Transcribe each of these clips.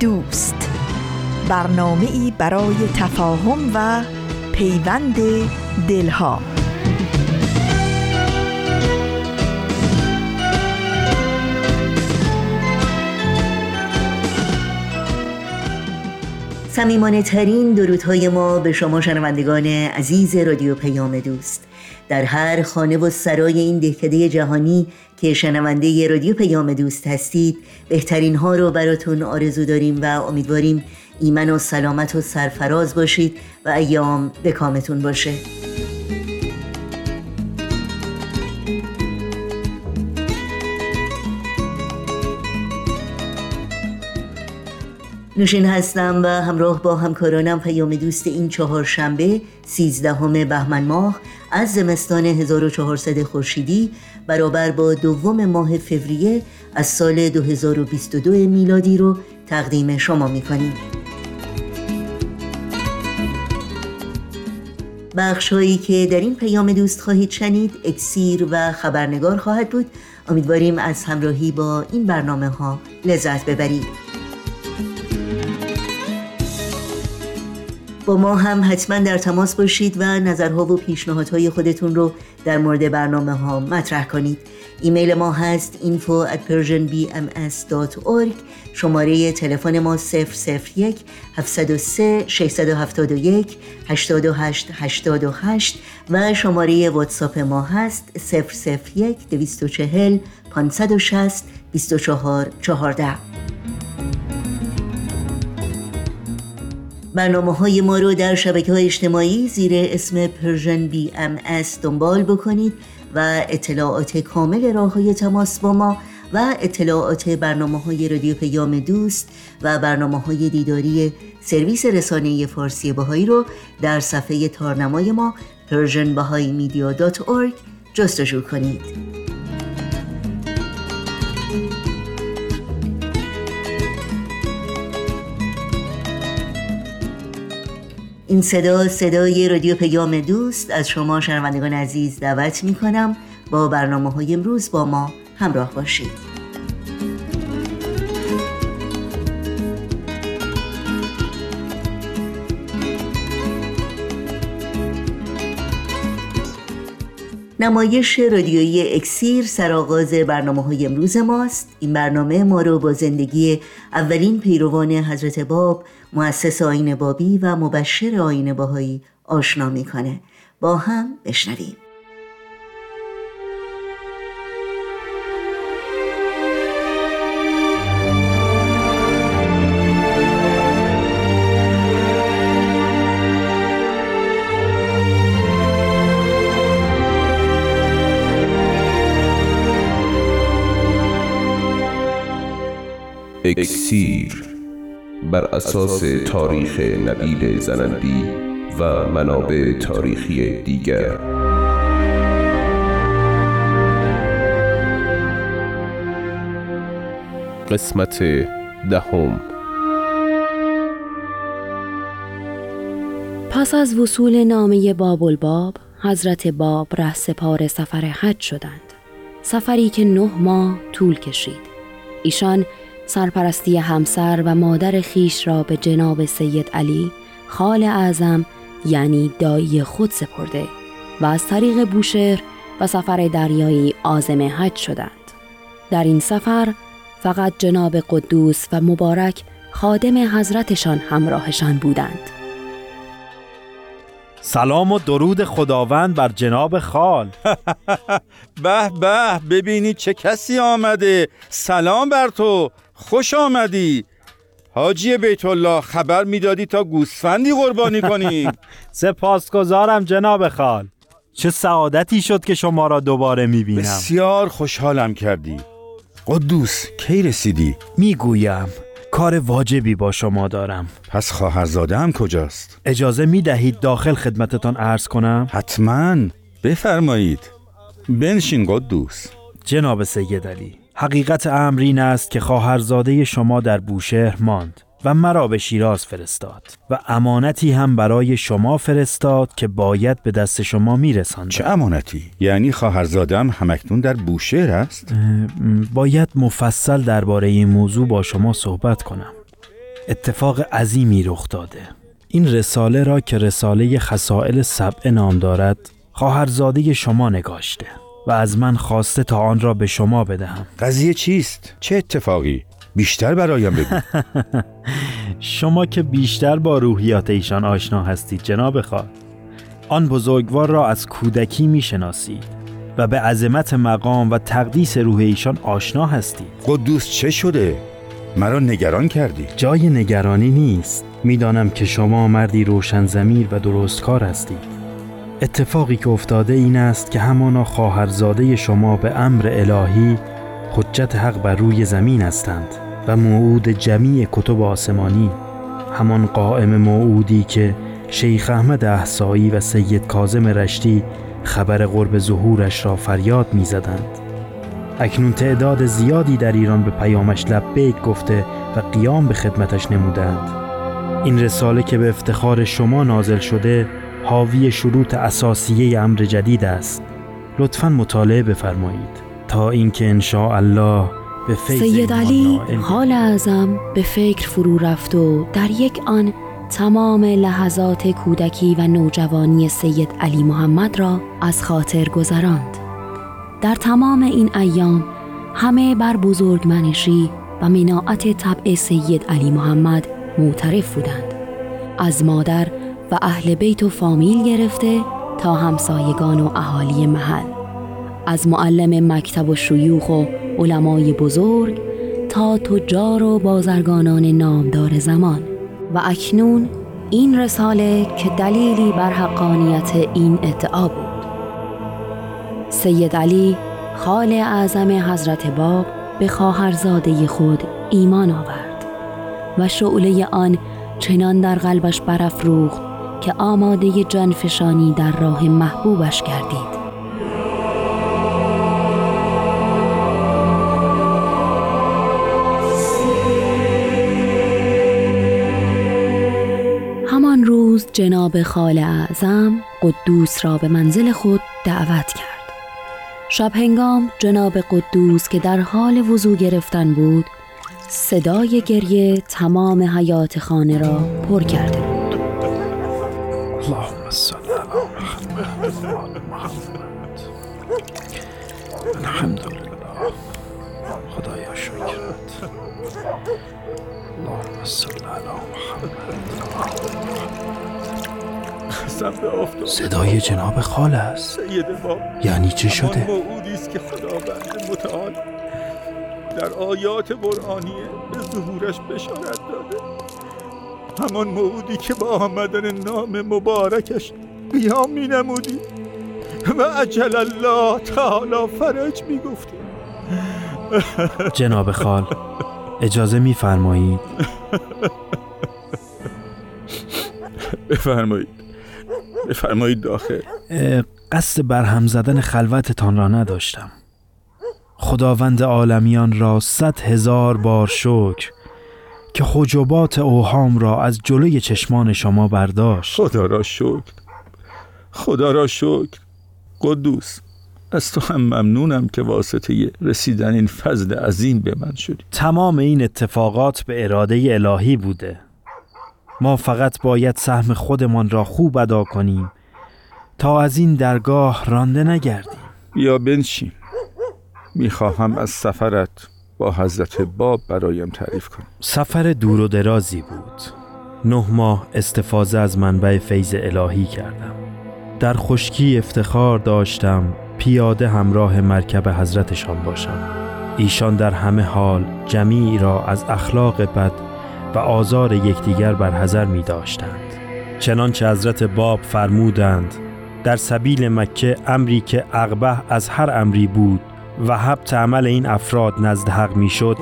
دوست. برنامه ای برای تفاهم و پیوند دلها. سمیمانه ترین درودهای ما به شما شنوندگان عزیز رادیو پیام دوست. در هر خانه و سرای این دهکده جهانی که شنونده رادیو پیام دوست هستید بهترین ها رو براتون آرزو داریم و امیدواریم ایمن و سلامت و سرفراز باشید و ایام به کامتون باشه. نوشین هستم و همراه با همکارانم پیام دوست این چهار شنبه سیزدهم بهمن ماه از زمستان 1400 خورشیدی برابر با دوم ماه فوریه از سال 2022 میلادی رو تقدیم شما می‌کنیم. بخش هایی که در این پیام دوست خواهید شنید اکسیر و خبرنگار خواهد بود. امیدواریم از همراهی با این برنامه ها لذت ببرید. ما هم حتما در تماس باشید و نظرها و پیشنهادهای خودتون رو در مورد برنامه ها مطرح کنید. ایمیل ما هست info at persianbms.org شماره تلفن ما 001 703 671 828 828 و شماره واتساپ ما هست 001 240 560 24 14 برنامه های ما رو در شبکه های اجتماعی زیر اسم Persian BM دنبال بکنید و اطلاعات کامل راه های تماس با ما و اطلاعات برنامه های رادیو پیام دوست و برنامه های دیداری سرویس رسانه فارسی بهائی رو در صفحه تارنمای ما persianbahaimedia.org جستجو کنید. این صدا صدای رادیو پیام دوست. از شما شنوندگان عزیز دعوت می کنم با برنامه های امروز با ما همراه باشید. نمایش رادیویی اکسیر سرآغاز برنامه های امروز ماست. این برنامه ما رو با زندگی اولین پیروان حضرت باب مؤسس آین بابی و مبشر آین باهایی آشنا می‌کنه. با هم بشنویم. اکسیر بر اساس تاریخ نبیل زنندی و منابع تاریخی دیگر. قسمت دهم. پس از وصول نامه باب الباب حضرت باب ره سپار سفر حج شدند. سفری که نه ماه طول کشید. ایشان سرپرستی همسر و مادر خیش را به جناب سید علی خال اعظم یعنی دایی خود سپرده و از طریق بوشهر و سفر دریایی آزم حج شدند. در این سفر فقط جناب قدوس و مبارک خادم حضرتشان همراهشان بودند. سلام و درود خداوند بر جناب خال. به به ببینید چه کسی آمده. سلام بر تو. خوش آمدی. حاجی بیت الله خبر می‌دادی تا گوسفندی قربانی کنی. سپاسگزارم جناب خال. چه سعادتی شد که شما را دوباره می‌بینم. بسیار خوشحالم کردی. قدوس کی رسیدی؟ می‌گویم کار واجبی با شما دارم. پس خواهرزاده هم کجاست؟ اجازه می دهید داخل خدمتتان عرض کنم؟ حتما. بفرمایید. بنشین قدوس. جناب سید علی. حقیقت امر این است که خواهرزاده شما در بوشهر ماند و مرا به شیراز فرستاد و امانتی هم برای شما فرستاد که باید به دست شما میرساند چه امانتی؟ یعنی خواهرزادم همکنون در بوشهر است؟ باید مفصل درباره این موضوع با شما صحبت کنم اتفاق عظیمی رخ داده این رساله را که رساله خسائل سبع نام دارد خواهرزاده شما نگاشته و از من خواسته تا آن را به شما بدهم. قضیه چیست؟ چه اتفاقی؟ بیشتر برایم بگو. شما که بیشتر با روحیات ایشان آشنا هستید جناب خواهر. آن بزرگوار را از کودکی می‌شناسید و به عظمت مقام و تقدیس روح ایشان آشنا هستید. قدوس چه شده؟ مرا نگران کردی. جای نگرانی نیست. می‌دانم که شما مردی روشن زمیر و درستکار هستید. اتفاقی که افتاده این است که همانا خواهرزاده شما به امر الهی حجت حق بر روی زمین هستند و موعود جمیع کتب آسمانی همان قائم موعودی که شیخ احمد احسایی و سید کازم رشتی خبر قرب ظهورش را فریاد می زدند. اکنون تعداد زیادی در ایران به پیامش لبیک گفته و قیام به خدمتش نمودند این رساله که به افتخار شما نازل شده حاوی شروط اساسیه امر جدید است. لطفا مطالعه بفرمایید. تا اینکه ان الله به فیض سید علی حال اعظم به فکر فرو رفت و در یک آن تمام لحظات کودکی و نوجوانی سید علی محمد را از خاطر گذراند. در تمام این ایام همه بر بزرگمنشی و مناعت طبع سید علی محمد معترف بودند. از مادر و اهل بیت و فامیل گرفته تا همسایگان و اهالی محل. از معلم مکتب و شیوخ و علمای بزرگ تا تجار و بازرگانان نامدار زمان. و اکنون این رساله که دلیلی بر حقانیت این ادعا بود. سید علی خال اعظم حضرت باب به خواهرزاده خود ایمان آورد و شعله آن چنان در قلبش برافروخت که آماده جانفشانی در راه محبوبش گردید. همان روز جناب خال اعظم قدوس را به منزل خود دعوت کرد. شب هنگام جناب قدوس که در حال وضوع گرفتن بود صدای گریه تمام حیات خانه را پر کرده بود. محمد صدای جناب خال است. سید یعنی چه شده؟ موعودی است که خداوند متعال در آیات قرآنیه به ظهورش بشارت داده. همان موعودی که با آمدن نام مبارکش قیام می نمودی و عجل الله تعالی فرج می گفتی جناب خال اجازه میفرمایید؟ بفرمایید. بفرمایید داخل. قصد برهم زدن خلوتتان را نداشتم. خداوند عالمیان را صد هزار بار شکر که حجبات اوهام را از جلوی چشمان شما برداشت. خدا را شکر. خدا را شکر. قدوس از تو هم ممنونم که واسطه رسیدن این فضل عظیم به من شدی. تمام این اتفاقات به اراده الهی بوده. ما فقط باید سهم خودمان را خوب ادا کنیم. تا از این درگاه رانده نگردیم. بیا بنشین. می‌خواهم از سفرت با حضرت باب برایم تعریف کن سفر دور و درازی بود. نه ماه استفاده از منبع فیض الهی کردم. در خشکی افتخار داشتم پیاده همراه مرکب حضرتشان باشم. ایشان در همه حال جمیع را از اخلاق بد و آزار یکدیگر برحذر می داشتند. چنانچه حضرت باب فرمودند در سبیل مکه امری که اغبه از هر امری بود و حبت عمل این افراد نزد حق می‌شد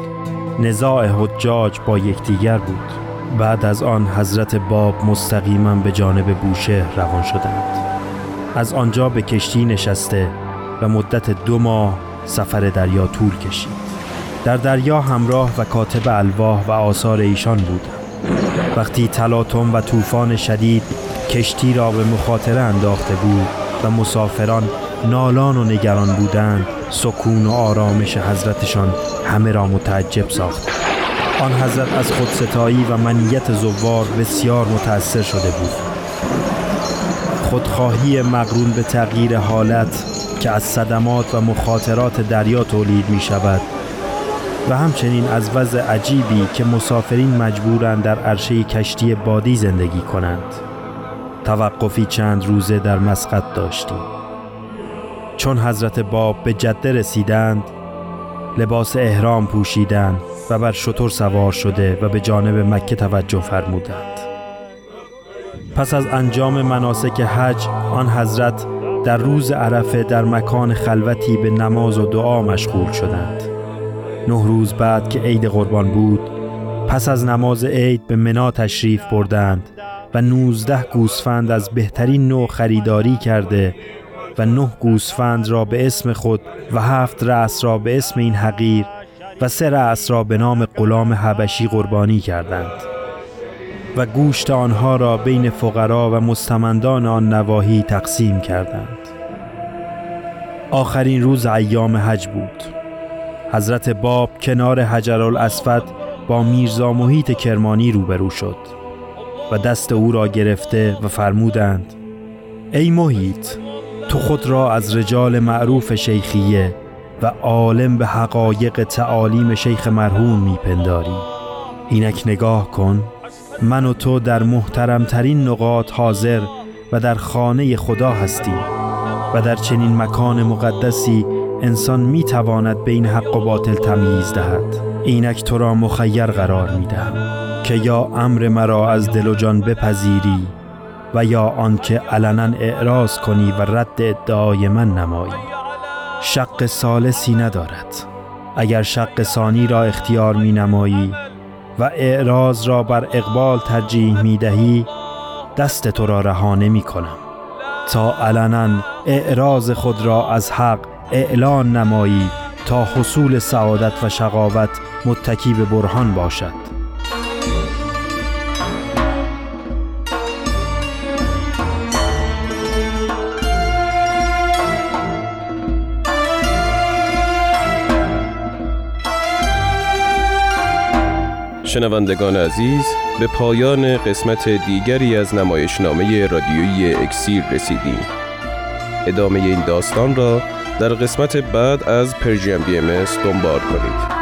نزاع حجاج با یکدیگر بود. بعد از آن حضرت باب مستقیما به جانب بوشهر روان شدند. از آنجا به کشتی نشسته و مدت دو ماه سفر دریا طول کشید. در دریا همراه و کاتب الواح و آثار ایشان بود. وقتی تلاطم و طوفان شدید کشتی را به مخاطره انداخته بود و مسافران نالان و نگران بودند سکون و آرامش حضرتشان همه را متعجب ساخت. آن حضرت از خودستایی و منیت زوار بسیار متأثر شده بود. خودخواهی مقرون به تغییر حالت که از صدمات و مخاطرات دریا تولید می شود و همچنین از وضع عجیبی که مسافرین مجبورند در عرشه کشتی بادی زندگی کنند. توقفی چند روزه در مسقط داشتیم. چون حضرت باب به جده رسیدند لباس احرام پوشیدند و بر شطور سوار شده و به جانب مکه توجه فرمودند. پس از انجام مناسک حج آن حضرت در روز عرفه در مکان خلوتی به نماز و دعا مشغول شدند. نه روز بعد که عید قربان بود پس از نماز عید به منا تشریف بردند و نوزده گوسفند از بهترین نوع خریداری کرده و نه گوسفند را به اسم خود و هفت رأس را به اسم این حقیر و سه رأس را به نام غلام حبشی قربانی کردند. و گوشت آنها را بین فقرا و مستمندان آن نواحی تقسیم کردند. آخرین روز ایام حج بود. حضرت باب کنار حجر الاسفد با میرزا محیط کرمانی روبرو شد و دست او را گرفته و فرمودند ای محیط تو خود را از رجال معروف شیخیه و عالم به حقایق تعالیم شیخ مرحوم میپنداری. اینک نگاه کن من و تو در محترمترین نقاط حاضر و در خانه خدا هستیم و در چنین مکان مقدسی انسان می تواند بین حق و باطل تمیز دهد. اینک تو را مخیر قرار می دهم که یا امر مرا از دل و جان بپذیری و یا آنکه علنا اعراض کنی و رد ادعای من نمایی. شق سالسی ندارد. اگر شق ثانی را اختیار می نمایی و اعراض را بر اقبال ترجیح می دهی دست تو را رها نمی کنم تا علنا اعراض خود را از حق اعلان نمایی تا حصول سعادت و شقاوت متکی به برهان باشد. شنوندگان عزیز به پایان قسمت دیگری از نمایشنامه رادیویی اکسیر رسیدیم. ادامه این داستان را در قسمت بعد از پرژیم بی ام دنبال کنید.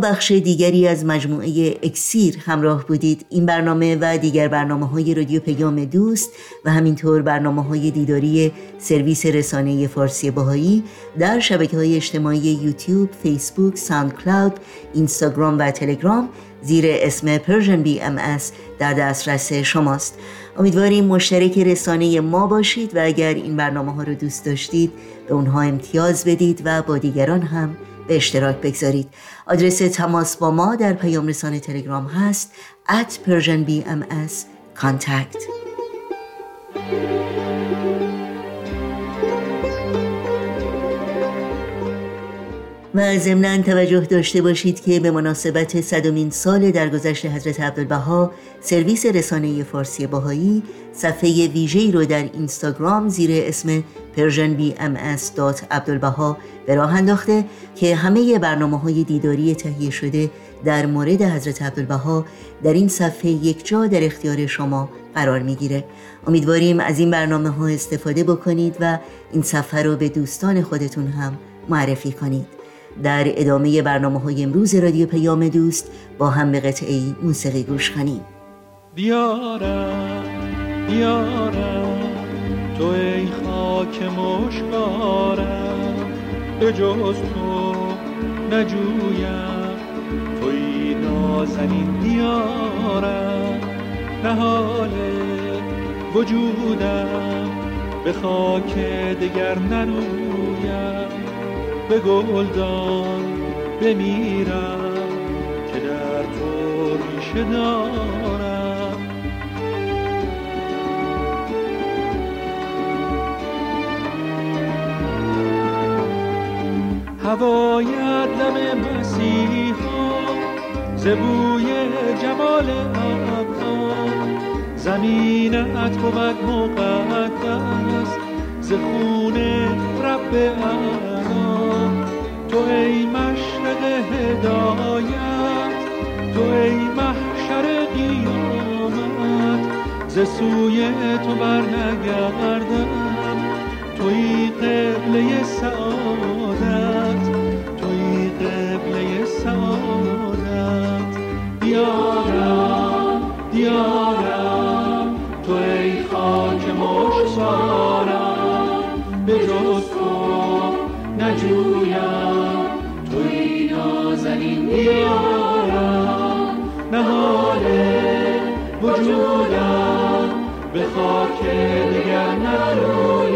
بخش دیگری از مجموعه اکسیر همراه بودید. این برنامه و دیگر برنامه های رادیو پیام دوست و همینطور برنامه های دیداری سرویس رسانه فارسی بهائی در شبکه های اجتماعی یوتیوب، فیسبوک، ساند کلاود، اینستاگرام و تلگرام زیر اسم Persian BM در دسترس شماست. امیدواریم مشترک رسانه ما باشید و اگر این برنامه ها رو دوست داشتید به اونها امتیاز بدید و با دیگران هم به اشتراک بگذارید. آدرس تماس با ما در پیام رسانه تلگرام هست at persianbms contact. و ضمنا توجه داشته باشید که به مناسبت صدومین سال درگذشت حضرت عبدالبها سرویس رسانه فارسی باهایی صفحه ویژه‌ای رو در اینستاگرام زیر اسم persianbms.abdulbaha به راه انداخته که همه برنامه های دیداری تهیه شده در مورد حضرت عبدالبها در این صفحه یک جا در اختیار شما قرار می‌گیره. امیدواریم از این برنامه ها استفاده بکنید و این صفحه رو به دوستان خودتون هم معرفی کنید. در ادامه برنامه های امروز رادیو پیام دوست با هم به قطعه موسیقی گوش کنیم. بیارم بیارم تو ای خاک مشکارم به جز تو نجویم. توی نازنین دیارم نهال وجودم به خاک دگر نرویم. به گلدان بمیرم که در تو ریشه دارم. هوایت لب مسیحا زبوی جمال ابها زمینت بود مقدس ز خون رب تو ای مشرق هدایت تو ای محشر قیامت ز سوی تو بر نگردم توی قبله سعادت توی قبله سعادت. دیارم دیارم دیارم نهال وجودم به خاک دیگر نرویم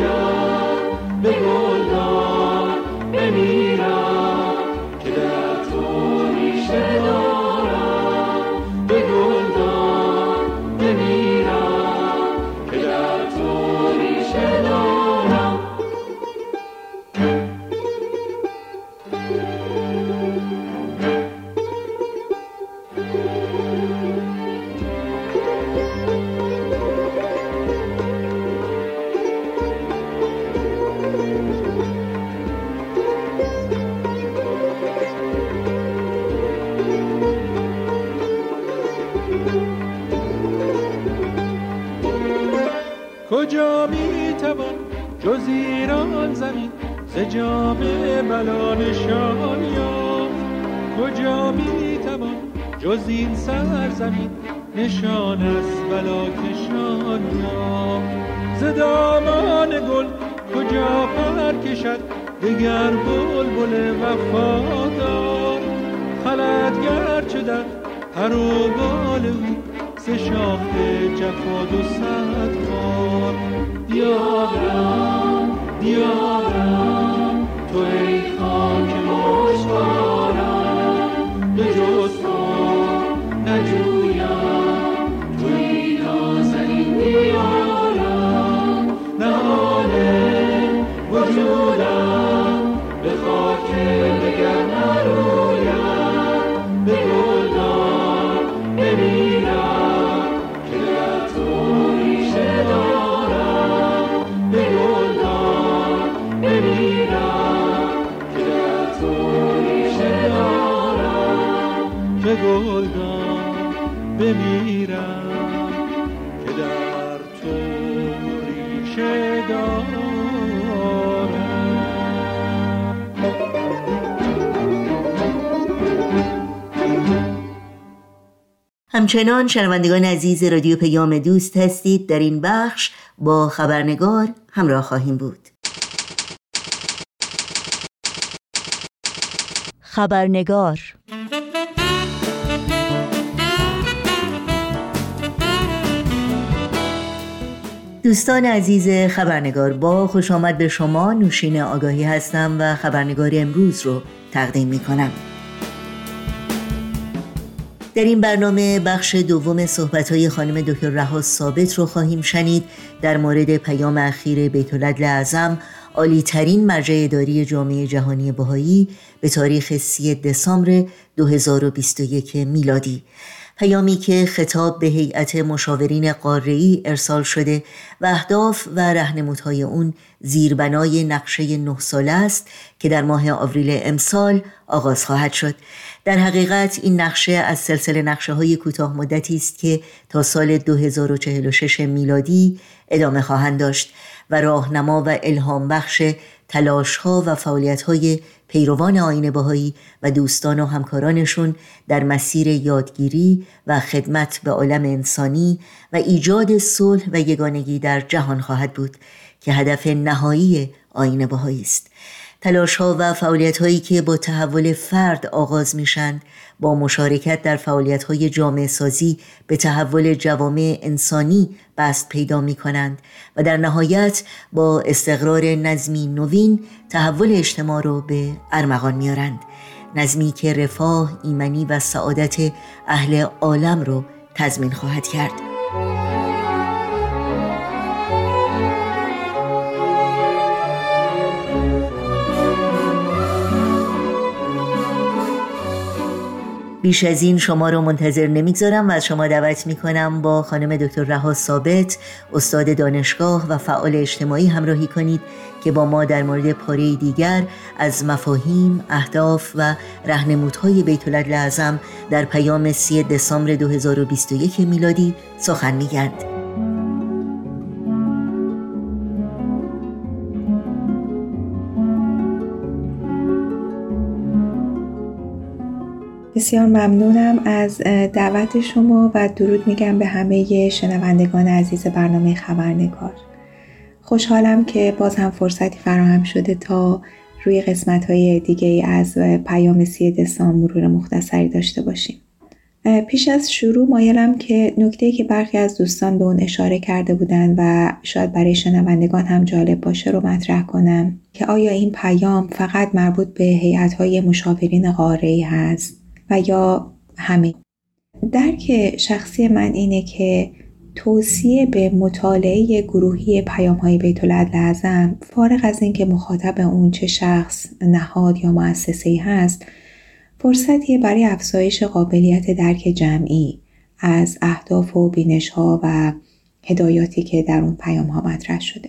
کجا می توان جز ایران زمین؟ ز جام بلا نشان یافت. کجا می توان جز این سرزمین؟ نشان از بلا کشان یافت. ز دامان گل کجا پر کشد؟ دگر بلبل وفادار خلد گرچه در پر و بال او ز شاخ جفا دو صد بار. دیارم دیارم تو ای خاک مشتارم به جز تو نجویم توی نازنین دیارم. نهال وجودم به خاک دگر بمیرم که در تو ریشه دارم همچنان شنوندگان عزیز رادیو پیام دوست هستید. در این بخش با خبرنگار همراه خواهیم بود. خبرنگار دوستان عزیز خبرنگار با خوش آمد به شما. نوشین آگاهی هستم و خبرنگار امروز رو تقدیم می کنم در این برنامه بخش دوم صحبت‌های خانم دکتر رها ثابت رو خواهیم شنید. در مورد پیام اخیر بیت العدل عالی ترین مرجع اداری جامعه جهانی بهایی به تاریخ 3 دسامبر 2021 میلادی. پیامی که خطاب به هیئت مشاورین قاره‌ای ارسال شده و اهداف و رهنمودهای اون زیربنای نقشه نه ساله است که در ماه آوریل امسال آغاز خواهد شد. در حقیقت این نقشه از سلسله نقشه های کوتاه مدتی است که تا سال 2046 میلادی ادامه خواهند داشت و راهنما و الهام بخش تلاش ها و فعالیت های پیروان آین بهایی و دوستان و همکارانشون در مسیر یادگیری و خدمت به عالم انسانی و ایجاد صلح و یگانگی در جهان خواهد بود که هدف نهایی آین بهایی است. تلاش ها و فعالیت هایی که با تحول فرد آغاز میشند با مشارکت در فعالیت های جامعه سازی به تحول جوامع انسانی بست پیدا می کنند و در نهایت با استقرار نظمی نوین تحول اجتماع را به ارمغان میارند نظمی که رفاه، ایمنی و سعادت اهل عالم را تضمین خواهد کرد. بیش از این شما رو منتظر نمی‌گذارم و از شما دعوت می‌کنم با خانم دکتر رها ثابت استاد دانشگاه و فعال اجتماعی همراهی کنید که با ما در مورد پاره دیگر از مفاهیم، اهداف و رهنمودهای بیت اعظم در پیام 3 دسامبر 2021 میلادی سخن میگند. بسیار ممنونم از دعوت شما و درود میگم به همه شنوندگان عزیز برنامه خبرنگار. خوشحالم که باز هم فرصتی فراهم شده تا روی قسمت های دیگه از پیام سی دسامبر مرور مختصری داشته باشیم. پیش از شروع مایلم که نکته که برخی از دوستان به اون اشاره کرده بودن و شاید برای شنوندگان هم جالب باشه رو مطرح کنم که آیا این پیام فقط مربوط به هیئت های مشاورین قاره هست؟ و یا همه. درک شخصی من اینه که توصیه به مطالعه گروهی پیام های بیت لازم فارغ از اینکه مخاطب اون چه شخص نهاد یا مؤسسه هست فرصتیه برای افزایش قابلیت درک جمعی از اهداف و بینش ها و هدایاتی که در اون پیام ها مطرح شده.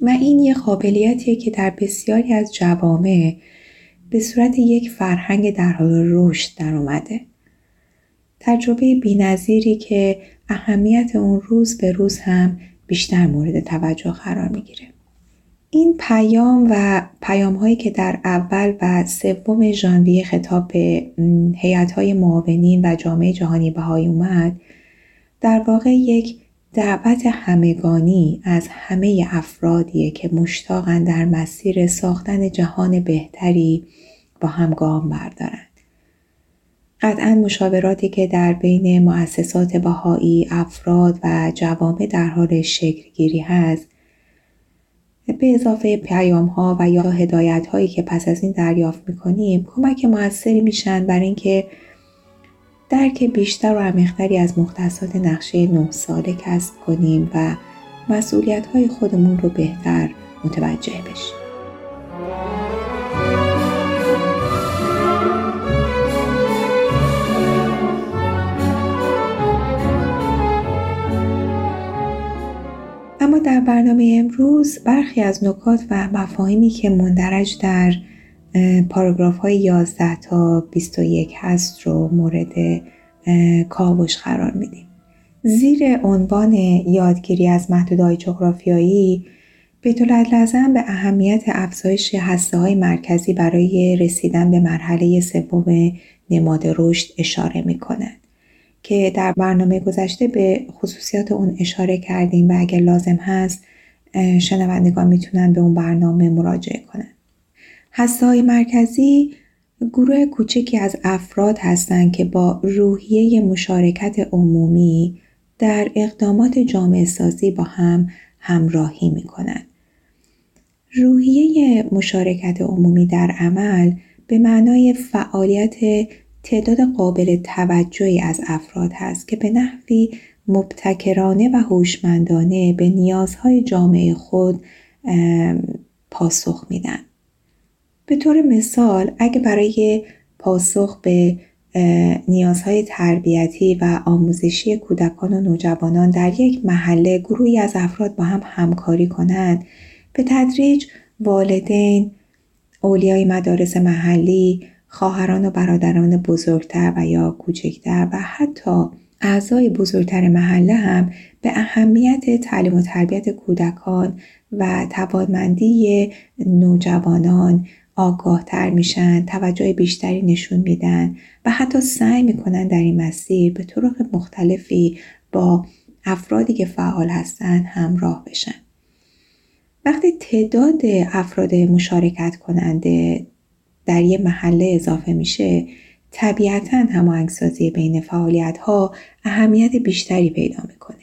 و این یه قابلیتیه که در بسیاری از جوامع به صورت یک فرهنگ در حال رشد در اومده. تجربه بینظیری که اهمیت اون روز به روز هم بیشتر مورد توجه قرار می‌گیره. این پیام و پیام هایی که در اول و سوم ژانویه خطاب به هیئت های معاونین و جامعه جهانی بهایی اومد در واقع یک دعوت همگانی از همه افرادیه که مشتاقن در مسیر ساختن جهان بهتری با هم گام بردارند. قطعا مشاوراتی که در بین مؤسسات بهایی افراد و جوامع در حال شکلگیری هست به اضافه پیام ها و یا هدایت هایی که پس از این دریافت می‌کنیم کمک موثری میشن برای اینکه درک بیشتر و عمیقتری از مختصات نقشه نه ساله کسب کنیم و مسئولیت های خودمون رو بهتر متوجه بشیم. اما در برنامه امروز برخی از نکات و مفاهیمی که مندرج در پاراگراف های 11 تا 21 هست رو مورد کاوش قرار میدیم. زیر عنوان یادگیری از محدودهای جغرافیایی به لازم به اهمیت افزایش هسته های مرکزی برای رسیدن به مرحله سوم نماد رشد اشاره می که در برنامه گذشته به خصوصیات اون اشاره کردیم و اگر لازم هست شنوندگان می‌تونن به اون برنامه مراجعه کنن. هسته های مرکزی گروه کوچکی از افراد هستند که با روحیه مشارکت عمومی در اقدامات جامعه سازی با هم همراهی می کنند. روحیه مشارکت عمومی در عمل به معنای فعالیت تعداد قابل توجهی از افراد هست که به نحوی مبتکرانه و هوشمندانه به نیازهای جامعه خود پاسخ میدن. به طور مثال اگه برای پاسخ به نیازهای تربیتی و آموزشی کودکان و نوجوانان در یک محله گروهی از افراد با هم همکاری کنند به تدریج والدین، اولیای مدارس محلی، خواهران و برادران بزرگتر و یا کوچکتر و حتی اعضای بزرگتر محله هم به اهمیت تعلیم و تربیت کودکان و توانمندی نوجوانان آگاهتر میشن توجه بیشتری نشون میدن و حتی سعی می‌کنن در این مسیر به طرق مختلفی با افرادی که فعال هستن همراه بشن. وقتی تعداد افراد مشارکت کننده در یه محله اضافه میشه طبیعتا هماهنگسازی بین فعالیت ها اهمیت بیشتری پیدا می‌کنه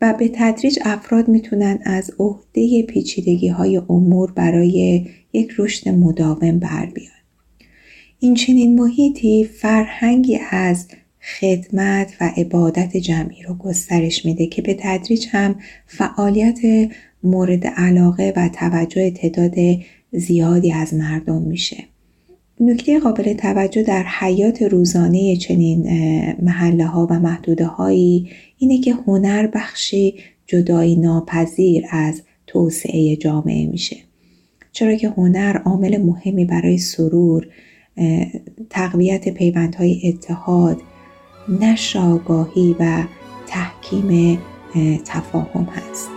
و به تدریج افراد می‌تونن از عهده پیچیدگی های امور برای یک رشد مداوم بر بیان. این چنین محیطی فرهنگی از خدمت و عبادت جمعی رو گسترش میده که به تدریج هم فعالیت مورد علاقه و توجه تعداد زیادی از مردم میشه. نکته قابل توجه در حیات روزانه چنین محله ها و محدوده هایی اینه که هنر بخشی جدایی ناپذیر از توسعه جامعه میشه چرا که هنر عامل مهمی برای سرور تقویت پیوندهای اتحاد نشر آگاهی و تحکیم تفاهم هست.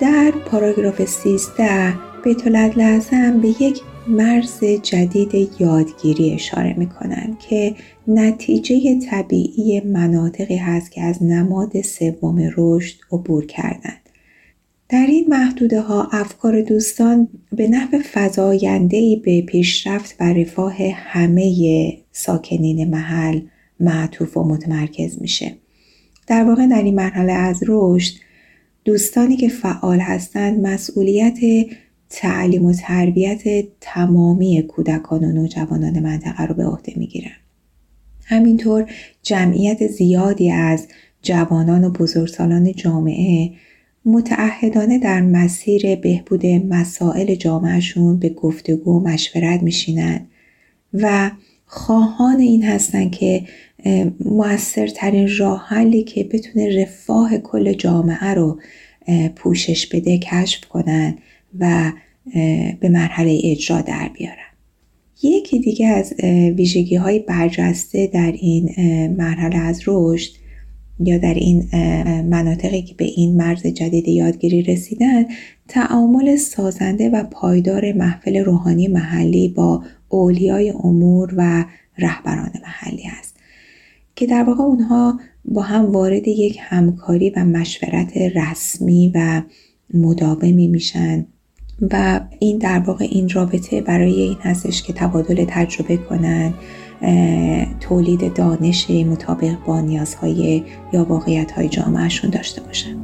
در پاراگراف 13 بیت لازم به یک مرز جدید یادگیری اشاره می کنند که نتیجه طبیعی مناطقی هست که از نماد سوم رشد عبور کردند. در این محدوده ها افکار دوستان به نحو فضایندهی به پیشرفت و رفاه همه ساکنین محل معطوف و متمرکز میشه. در واقع در این مرحله از رشد دوستانی که فعال هستند مسئولیت تعلیم و تربیت تمامی کودکان و نوجوانان منطقه رو به عهده می‌گیرن. همینطور جمعیت زیادی از جوانان و بزرگسالان جامعه متعهدانه در مسیر بهبود مسائل جامعهشون به گفتگو و مشورت میشینند و خواهان این هستند که موثرترین راه حلی که بتونه رفاه کل جامعه رو پوشش بده کشف کنند و به مرحله اجرا در بیارن. یکی دیگه از ویژگی های برجسته در این مرحله از رشد یا در این مناطقی که به این مرز جدید یادگیری رسیدن تعامل سازنده و پایدار محفل روحانی محلی با اولیای امور و رهبران محلی است که در واقع اونها با هم وارد یک همکاری و مشورت رسمی و مداومی میشن. و این در واقع این رابطه برای این هستش که تبادل تجربه کنند تولید دانش مطابق با نیازهای یا واقعیت های جامعهشون داشته باشن.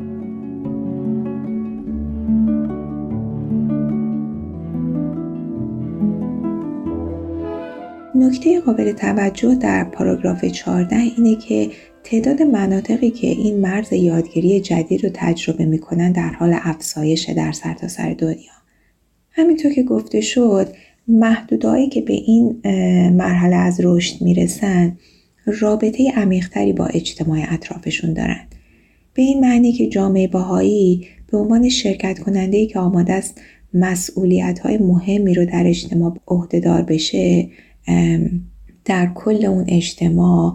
نکته قابل توجه در پاراگراف 14 اینه که تعداد مناطقی که این مرز یادگیری جدید رو تجربه می‌کنن در حال افزایش در سرتاسر سر دنیا. همینطور که گفته شد محدودهایی که به این مرحله از رشد می‌رسن رابطه عمیقتری با اجتماع اطرافشون دارن. به این معنی که جامعه باهایی به عنوان شرکت کننده که آماده است مسئولیت های مهمی رو در اجتماع عهدهدار بشه در کل اون اجتماع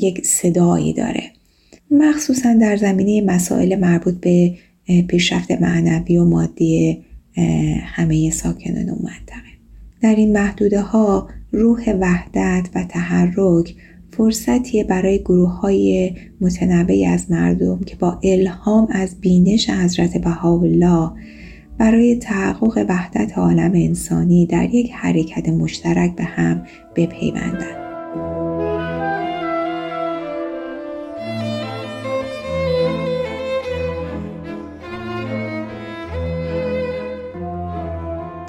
یک صدایی داره. مخصوصا در زمینه مسائل مربوط به پیشرفت معنوی و مادی همه ساکنان اون منطقه در این محدوده ها روح وحدت و تحرک فرصتیه برای گروه های متنوعی از مردم که با الهام از بینش حضرت بهاءالله برای تحقق وحدت عالم انسانی در یک حرکت مشترک به هم بپیوندند.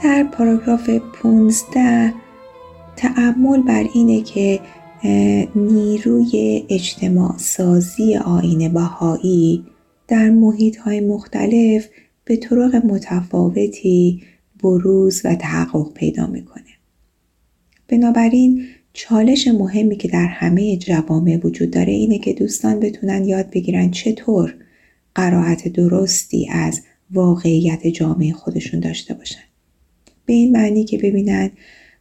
در پاراگراف 15 تعمل بر اینه که نیروی اجتماع سازی آین بهایی در محیط های مختلف به طرق متفاوتی بروز و تحقق پیدا می‌کنه. بنابراین چالش مهمی که در همه جوامع وجود داره اینه که دوستان بتونن یاد بگیرن چطور قرائت درستی از واقعیت جامعه خودشون داشته باشن. به این معنی که ببینن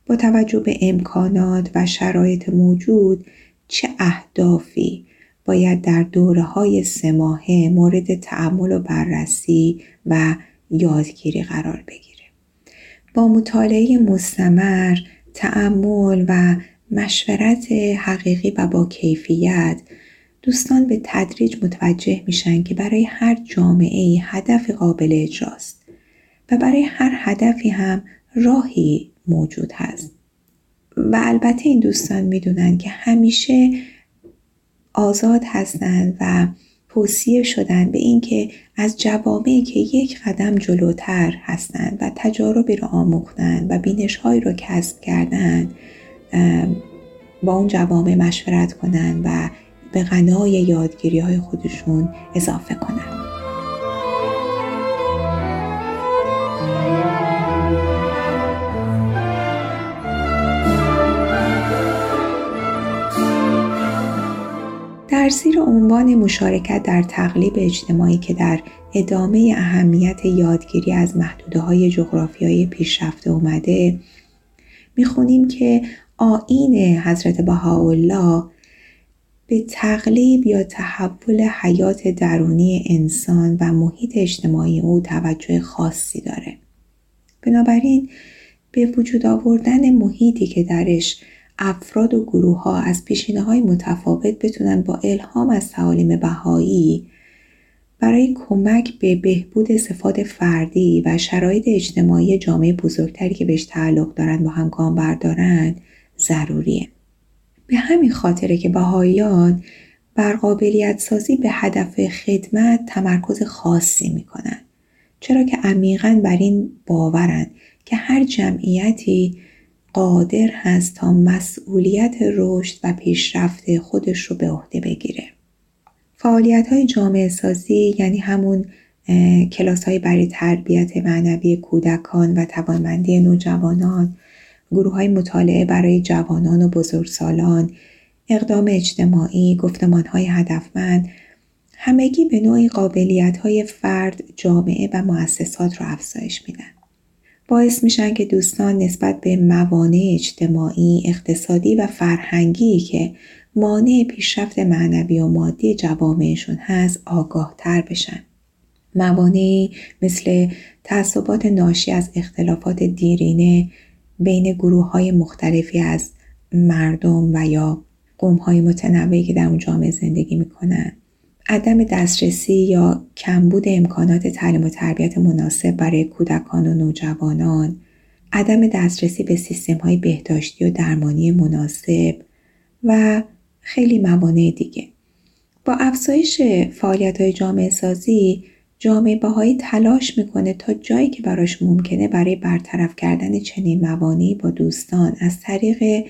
با توجه به امکانات و شرایط موجود چه اهدافی باید در دوره های سه ماهه مورد تعمل و بررسی و یادگیری قرار بگیره. با مطالعه مستمر، تعمل و مشورت حقیقی و با کیفیت دوستان به تدریج متوجه میشن که برای هر جامعه هدف قابل اجراست و برای هر هدفی هم راهی موجود هست. و البته این دوستان می‌دونن که همیشه آزاد هستند و توصیه شدن به اینکه از جوامعی که یک قدم جلوتر هستند و تجاربی رو آموختن و بینشهایی رو کسب کردن با اون جوامع مشورت کنن و به غنای یادگیری های خودشون اضافه کنن. در زیر عنوان مشارکت در تقلیب اجتماعی که در ادامه اهمیت یادگیری از محدوده های جغرافیایی پیشرفته اومده می‌خونیم که آین حضرت بهاءالله به تقلیب یا تحول حیات درونی انسان و محیط اجتماعی او توجه خاصی داره. بنابراین به وجود آوردن محیطی که درش افراد و گروه ها از پیشینه های متفاوت بتونن با الهام از تعالیم بهایی برای کمک به بهبود صفات فردی و شرایط اجتماعی جامعه بزرگتری که بهش تعلق دارن با هم گام بردارن ضروریه. به همین خاطره که بهاییان بر قابلیت سازی به هدف خدمت تمرکز خاصی می‌کنن. چرا که عمیقا بر این باورن که هر جمعیتی قادر هست تا مسئولیت رشد و پیشرفت خودش رو به عهده بگیره. فعالیت های جامعه سازی یعنی همون کلاس های برای تربیت معنوی کودکان و توانمندی نوجوانان، گروه های مطالعه برای جوانان و بزرگسالان، اقدام اجتماعی، گفتمان های هدفمند، همگی به نوعی قابلیت های فرد، جامعه و مؤسسات را افزایش میدن. باعث میشن که دوستان نسبت به موانع اجتماعی، اقتصادی و فرهنگی که مانع پیشرفت معنوی و مادی جوامعشون هست آگاه تر بشن. موانعی مثل تعصبات ناشی از اختلافات دیرینه بین گروه های مختلفی از مردم و یا قوم های متنوعی که در اون جامعه زندگی می‌کنن عدم دسترسی یا کمبود امکانات تعلیم و تربیت مناسب برای کودکان و نوجوانان عدم دسترسی به سیستم های بهداشتی و درمانی مناسب و خیلی موانع دیگه. با افزایش فعالیت های جامعه سازی جامعه باهایی تلاش می‌کنه تا جایی که براش ممکنه برای برطرف کردن چنین موانعی با دوستان از طریق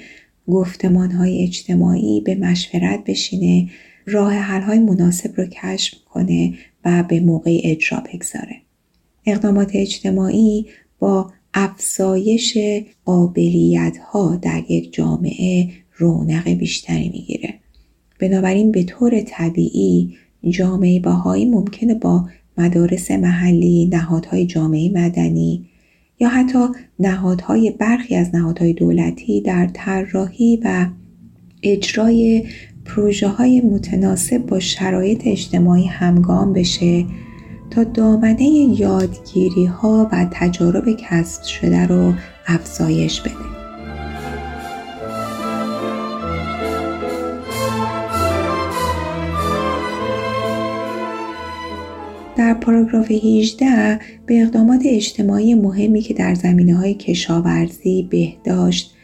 گفتمان های اجتماعی به مشورت بشینه راه حل های مناسب رو کشف کنه و به موقع اجرا بگذاره. اقدامات اجتماعی با افزایش قابلیت ها در یک جامعه رونق بیشتری می‌گیره. بنابراین به طور طبیعی جامعه باهایی ممکنه با مدارس محلی، نهادهای جامعه مدنی یا حتی نهادهای برخی از نهادهای دولتی در طراحی و اجرای پروژه های متناسب با شرایط اجتماعی همگام بشه تا دامنه یادگیری ها و تجارب کسب شده رو افزایش بده. در پاراگراف 18 به اقدامات اجتماعی مهمی که در زمینه های کشاورزی، بهداشت،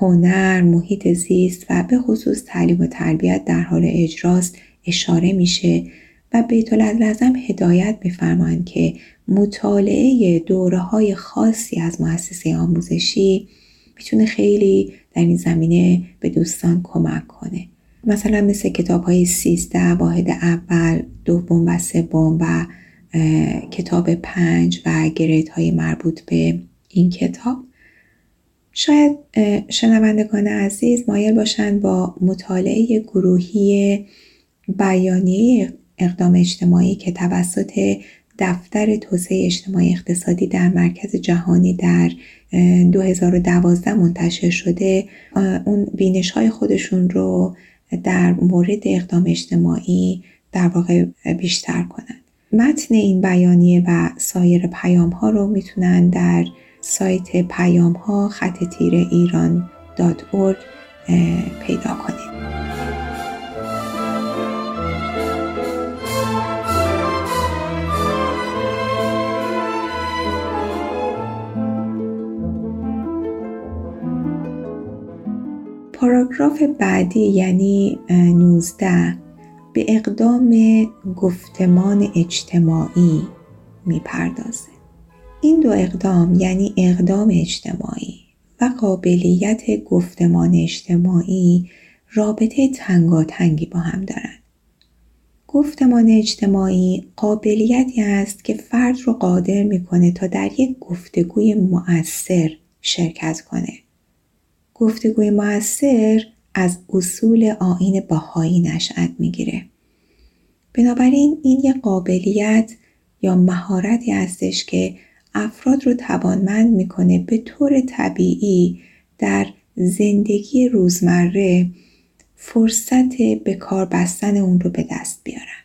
هنر، محیط زیست و به خصوص تعلیم و تربیت در حال اجراست اشاره میشه و بیت لازم هدایت میفرمایند که مطالعه دوره های خاصی از مؤسسه آموزشی می‌تونه خیلی در این زمینه به دوستان کمک کنه. مثلا مثل کتاب های سیزده واحد اول دوم و سوم و کتاب پنج و گرید های مربوط به این کتاب. شاید شنوندگان عزیز مایل باشند با مطالعه گروهی بیانیه اقدام اجتماعی که توسط دفتر توسعه اجتماعی اقتصادی در مرکز جهانی در 2012 منتشر شده اون بینش های خودشون رو در مورد اقدام اجتماعی در واقع بیشتر کنند. متن این بیانیه و سایر پیام ها رو می‌تونن در سایت پیام ها خط تیر ایران دات پیدا کنید. پاراگراف بعدی یعنی 19 به اقدام گفتمان اجتماعی می‌پردازه. این دو اقدام یعنی اقدام اجتماعی و قابلیت گفتمان اجتماعی رابطه تنگاتنگی با هم دارند. گفتمان اجتماعی قابلیتی است که فرد رو قادر می‌کنه تا در یک گفتگوی مؤثر شرکت کنه. گفتگوی مؤثر از اصول آین باهایی نشأت می‌گیره. بنابراین این یک قابلیت یا مهارتی هستش که افراد رو توانمند می‌کنه به طور طبیعی در زندگی روزمره فرصت به کار بستن اون رو به دست بیارن.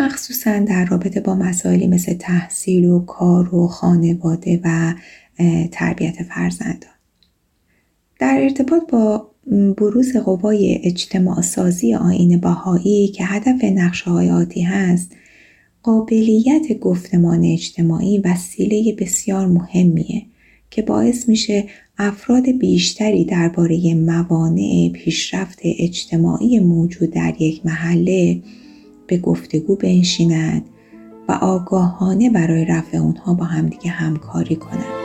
مخصوصا در رابطه با مسائلی مثل تحصیل و کار و خانواده و تربیت فرزندان. در ارتباط با بروز قوای اجتماع سازی آین باهایی که هدف نقشه های آتی هست قابلیت گفتمان اجتماعی وسیله بسیار مهمیه که باعث میشه افراد بیشتری درباره موانع پیشرفت اجتماعی موجود در یک محله به گفتگو بنشینند و آگاهانه برای رفع اونها با همدیگه همکاری کنند.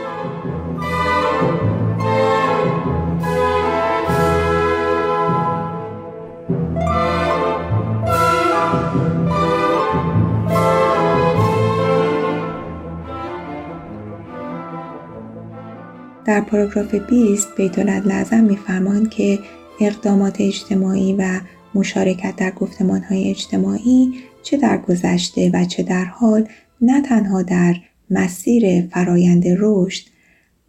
پاراگراف 20 بیت لازم میفرمایند که اقدامات اجتماعی و مشارکت در های اجتماعی چه در گذشته و چه در حال نه تنها در مسیر فرایند رشد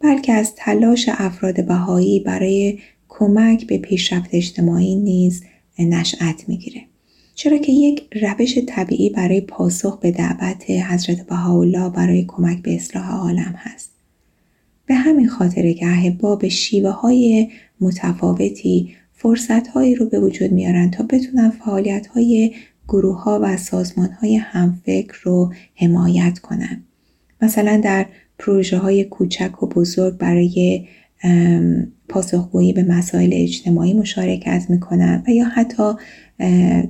بلکه از تلاش افراد بهایی برای کمک به پیشرفت اجتماعی نیز نشأت می‌گیره. چرا که یک روش طبیعی برای پاسخ به دعوت حضرت بهاءالله برای کمک به اصلاح عالم هست. به همین خاطر که احبا به شیوه های متفاوتی فرصت هایی رو به وجود میارن تا بتونن فعالیت های گروه ها و سازمان های همفکر رو حمایت کنن. مثلا در پروژه های کوچک و بزرگ برای پاسخگویی به مسائل اجتماعی مشارکت می‌کنن و یا حتی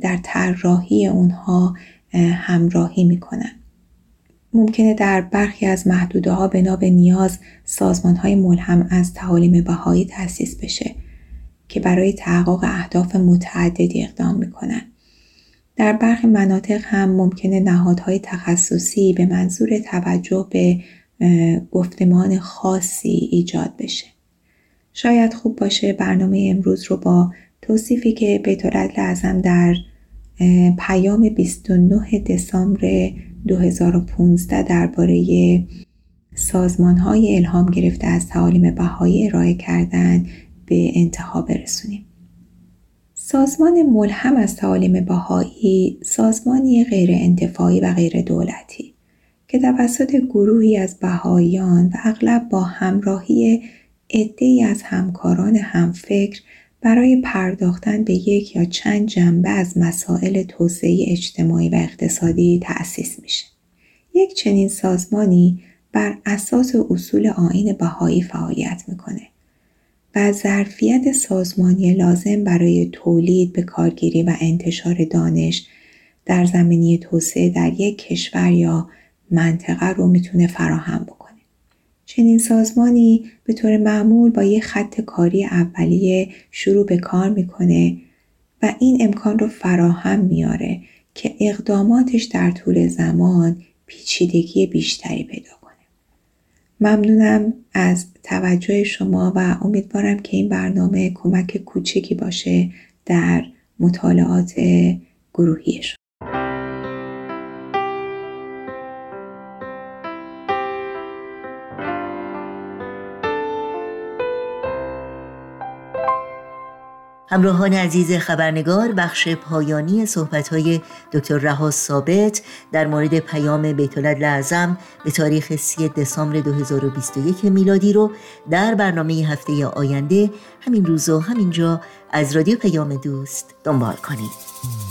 در طراحی اونها همراهی می‌کنن. ممکنه در برخی از محدوده ها بنا به نیاز سازمان های ملهم از تعالیم بهایی تأسیس بشه که برای تحقق اهداف متعددی اقدام می‌کنن. در برخی مناطق هم ممکنه نهادهای تخصصی به منظور توجه به گفتمان خاصی ایجاد بشه. شاید خوب باشه برنامه امروز رو با توصیفی که بیت لازم در پیام 29 دسامبر 2015 درباره سازمان های الهام گرفته از تعالیم بهایی ارائه کردن به انتها برسونیم. سازمان ملهم از تعالیم بهایی سازمانی غیر انتفاعی و غیر دولتی که توسط گروهی از بهاییان و اغلب با همراهی عدهای از همکاران همفکر برای پرداختن به یک یا چند جنبه از مسائل توسعه اجتماعی و اقتصادی تأسیس میشه. یک چنین سازمانی بر اساس اصول آین بهایی فعالیت می‌کنه و ظرفیت سازمانی لازم برای تولید به کارگیری و انتشار دانش در زمینی توسعه در یک کشور یا منطقه رو می‌تونه فراهم بکنه. چنین سازمانی به طور معمول با یک خط کاری اولیه شروع به کار می‌کنه و این امکان رو فراهم میاره که اقداماتش در طول زمان پیچیدگی بیشتری پیدا کنه. ممنونم از توجه شما و امیدوارم که این برنامه کمک کوچکی باشه در مطالعات گروهی شما. همراهان عزیز خبرنگار بخش پایانی های دکتر رها ثابت در مورد پیام بیتولد لعظم به تاریخ 3 دسامبر 2021 میلادی رو در برنامه هفته آینده همین روز و همینجا از رادیو پیام دوست دنبال کنید.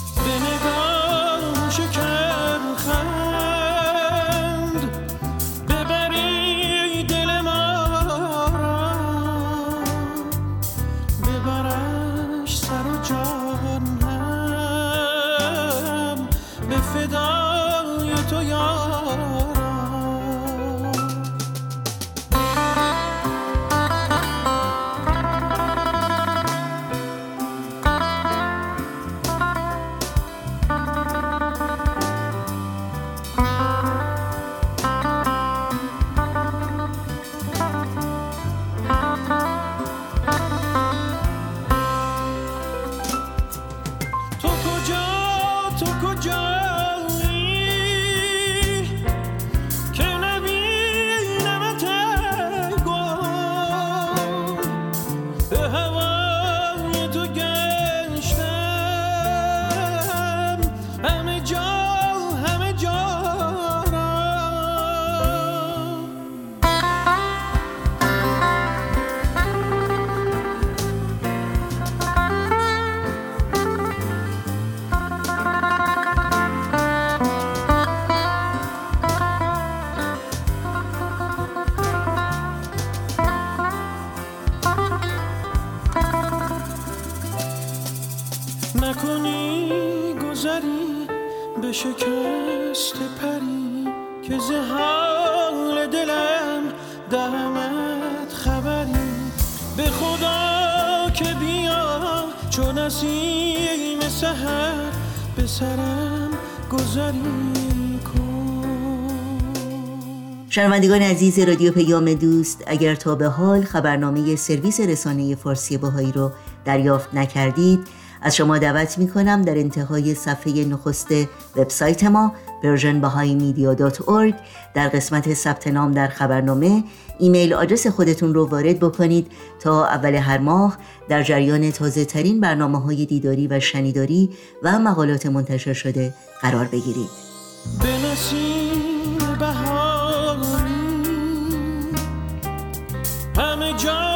شنوندگان عزیز رادیو پیام دوست اگر تا به حال خبرنامه سرویس رسانه فارسی باهایی رو دریافت نکردید از شما دعوت می کنم در انتهای صفحه نخست وبسایت ما persianbahaimedia.org در قسمت ثبت نام در خبرنامه ایمیل آدرس خودتون رو وارد بکنید تا اول هر ماه در جریان تازه ترین برنامه های دیداری و شنیداری و مقالات منتشر شده قرار بگیرید. همه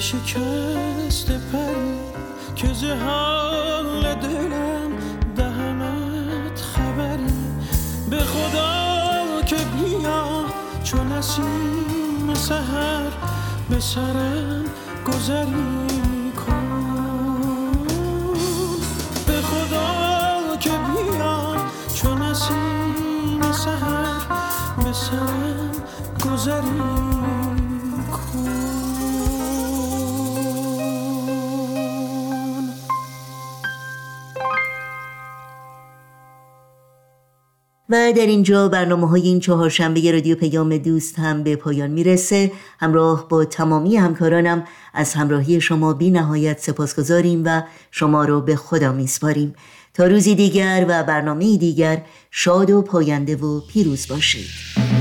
شکست پری که زهال دلم دهمت خبری به خدا که بیا چون نسیم سهر به سرم گذری. و در اینجا برنامه های این چهارشنبه رادیو پیام دوست هم به پایان می‌رسه. همراه با تمامی همکارانم از همراهی شما بی نهایت سپاسگزاریم و شما رو به خدا میسپاریم. تا روزی دیگر و برنامه دیگر شاد و پاینده و پیروز باشید.